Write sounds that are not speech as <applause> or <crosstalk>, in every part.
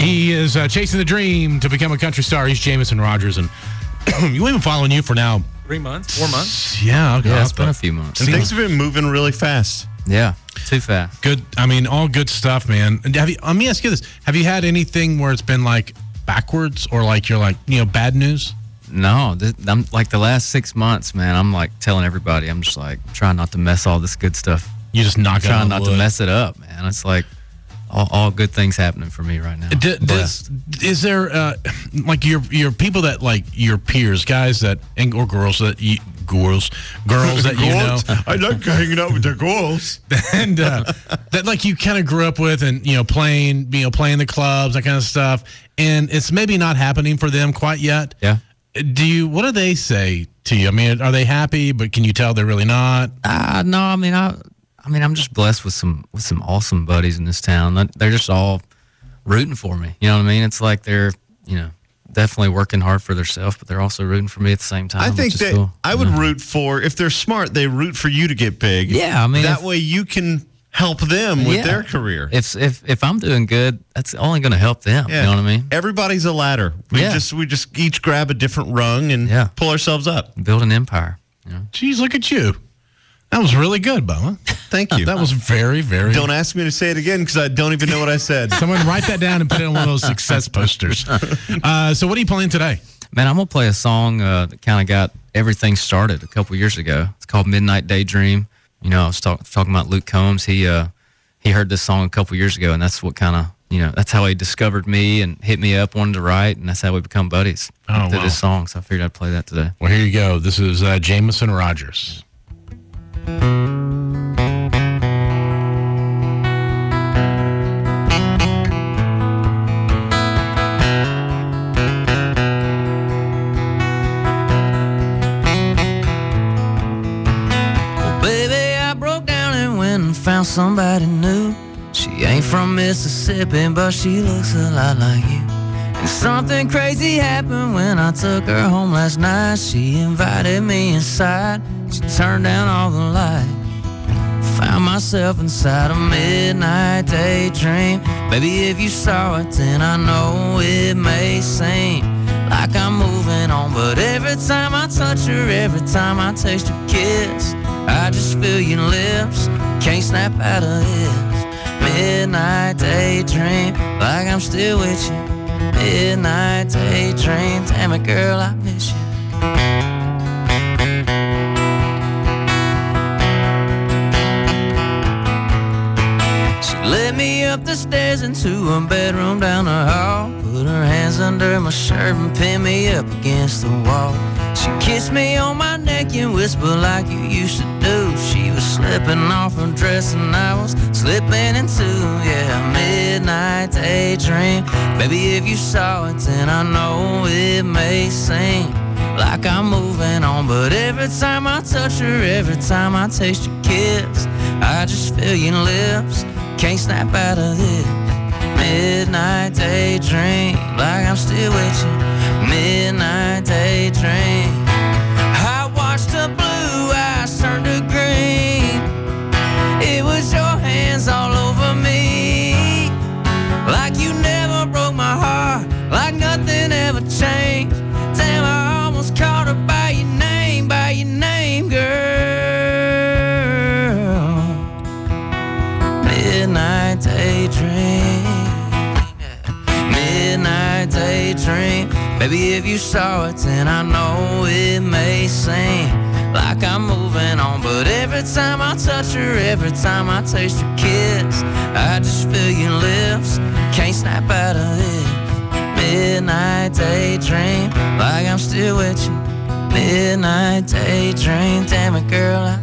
He is uh, chasing the dream to become a country star. He's Jameson Rodgers, and <clears throat> we've been following you for now. Three months, four months. Yeah, okay. Yeah, it's been a few months. And things have been moving really fast. Yeah, too fast. Good. I mean, all good stuff, man. And have you? Let me ask you this: Have you had anything where it's been like backwards, or like you're like you know bad news? No, th- I'm like the last six months, man. I'm like telling everybody, I'm just like trying not to mess all this good stuff. You just knock it Trying on not wood. to mess it up, man. It's like all, all good things happening for me right now. D- does, is there uh, like your your people that like your peers, guys that and or girls that you girls girls that you know I like hanging out with the girls. <laughs> and uh, that like you kind of grew up with and you know playing you know playing the clubs that kind of stuff and it's maybe not happening for them quite yet. yeah. Do you? What do they say to you? I mean, are they happy? But can you tell they're really not? Uh, no, I mean, I, I mean, I'm just blessed with some with some awesome buddies in this town. They're just all rooting for me. You know what I mean? It's like they're, you know, definitely working hard for themselves, but they're also rooting for me at the same time. I think that cool. I would root for if they're smart, they root for you to get big. Yeah, I mean, that if- way you can help them with Yeah. their career. If if if I'm doing good, that's only going to help them. You know what I mean? Everybody's a ladder. We Yeah. just we just each grab a different rung and Yeah. pull ourselves up. Build an empire. You know? Geez, look at you. That was really good, Bubba. Thank you. That was very, very. don't ask me to say it again because I don't even know what I said. <laughs> Someone write that down and put it on one of those success <laughs> posters. Uh, so, what are you playing today? Man, I'm gonna play a song uh, that kind of got everything started a couple years ago. It's called Midnight Daydream. You know, I was talk- talking about Luke Combs. He uh, he heard this song a couple years ago, and that's what kind of you know that's how he discovered me and hit me up, wanted to write, and that's how we become buddies. Oh, through wow. this song, so I figured I'd play that today. Well, here you go. This is uh, Jameson Rodgers. Found somebody new. She ain't from Mississippi, but she looks a lot like you. And something crazy happened when I took her home last night. She invited me inside. She turned down all the light. Found myself inside a midnight daydream. Baby, if you saw it, then I know it may seem like I'm moving on. But every time I touch her, every time I taste her kiss, I just feel your lips. Can't snap out of this midnight daydream. Like I'm still with you. Midnight daydream. Damn it, girl, I miss you. Up the stairs into a bedroom down the hall. Put her hands under my shirt and pinned me up against the wall. She kissed me on my neck and whispered like you used to do. She was slipping off her dress and I was slipping into, yeah, midnight daydream. Baby, if you saw it, then I know it may seem like I'm moving on. But every time I touch her, every time I taste your kiss, I just feel your lips. Can't snap out of this midnight daydream. Like I'm still with you. Midnight daydream. Baby, if you saw it, then I know it may seem like I'm moving on. But every time I touch her, every time I taste her kiss, I just feel your lips. Can't snap out of this midnight daydream. Like I'm still with you. Midnight daydream. Damn it, girl, I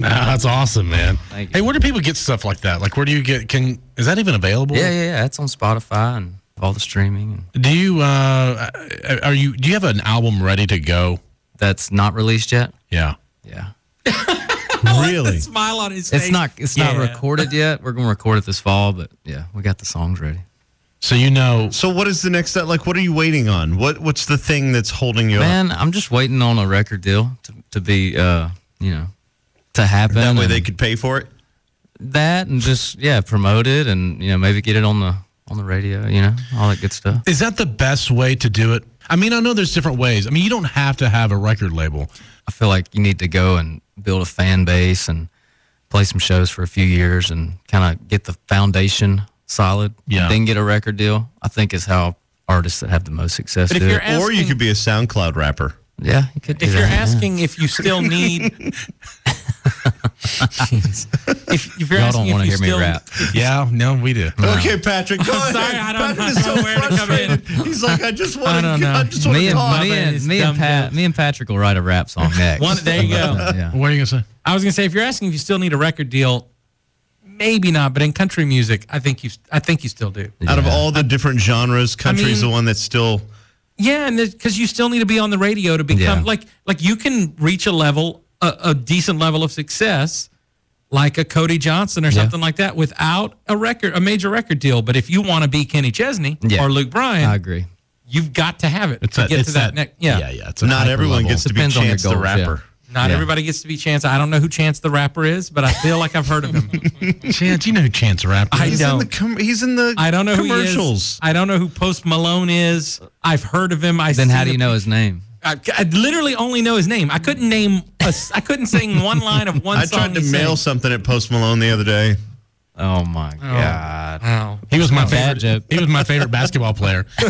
<laughs> Ah, that's awesome, man. Thank you. Hey, where do people get stuff like that? Like, where do you get? Can is that even available? Yeah, yeah, yeah. It's on Spotify and all the streaming. And Do you? Uh, are you? Do you have an album ready to go? that's not released yet. Yeah. Yeah. <laughs> <laughs> Really? Smile on his face. It's not it's not Yeah. recorded yet. We're gonna record it this fall, but yeah, we got the songs ready. So you know, So what is the next step? Like, what are you waiting on? What What's the thing that's holding you up? Man, I'm just waiting on a record deal to, to be uh you know to happen. That way they could pay for it. that and just yeah promote it and you know maybe get it on the on the radio. You know all that good stuff. is that the best way to do it? I mean, I know there's different ways. I mean, you don't have to have a record label. I feel like you need to go and build a fan base and play some shows for a few years and kind of get the foundation solid. Yeah. Then get a record deal. I think is how artists that have the most success But if do you're it. or you could be a SoundCloud rapper. Yeah, you could do If that. you're yeah. asking if you still need, <laughs> if, if you're Y'all don't want to hear you me rap. Yeah, no, we do. <laughs> Okay, Patrick, go <laughs> ahead. sorry, I don't Patrick is know where to come in. frustrated. He's like, I just want I don't to. know. I just want me to and talk. me and me and Pat, me and Patrick will write a rap song <laughs> next. One- there you go. yeah. What are you gonna say? I was gonna say if you're asking if you still need a record deal, maybe not. But in country music, I think you, I think you still do. Out of all the different genres, country's mean- the one that's still. Yeah, and because you still need to be on the radio to become Yeah. like like you can reach a level, a, a decent level of success, like a Cody Johnson or Yeah. something like that, without a record, a major record deal. But if you want to be Kenny Chesney Yeah. or Luke Bryan, I agree. you've got to have it It's to a- get to that, next. Yeah. yeah, yeah. It's Not everyone level. gets to be Depends on your Chance the goals, yeah. rapper. Not Yeah. everybody gets to be Chance. I don't know who Chance the rapper is, but I feel like I've heard of him. <laughs> Chance. You know who Chance the Rapper I? He's don't. the com- he's in the I don't know commercials. who he is. I don't know who Post Malone is. I've heard of him. I Then see how do you know his name? I, I literally only know his name. I couldn't name. A, I couldn't sing one line of one song. I song. tried to he mail sang. something at Post Malone the other day. Oh my god. Wow. He was my Bad favorite. joke. He was my favorite basketball player. <laughs> All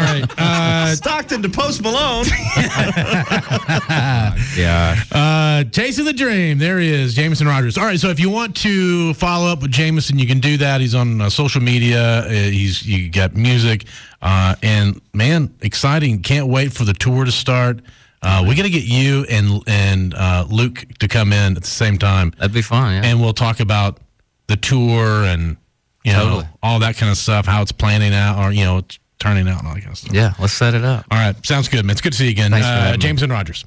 right. Uh, Stockton to Post Malone. <laughs> Yeah. Uh, Chasing the Dream. There he is, Jameson Rodgers. All right, so if you want to follow up with Jameson, you can do that. He's on uh, social media. Uh, he's you got music, uh, and man, exciting! Can't wait for the tour to start. Uh, we got to get you and and uh, Luke to come in at the same time, That'd be fun. Yeah. and we'll talk about the tour and you know Totally. all that kind of stuff, how it's planning out or you know it's turning out and all that kind of stuff. yeah. Let's set it up. All right, sounds good, man. It's good to see you again, Thanks uh, me. Jameson Rodgers.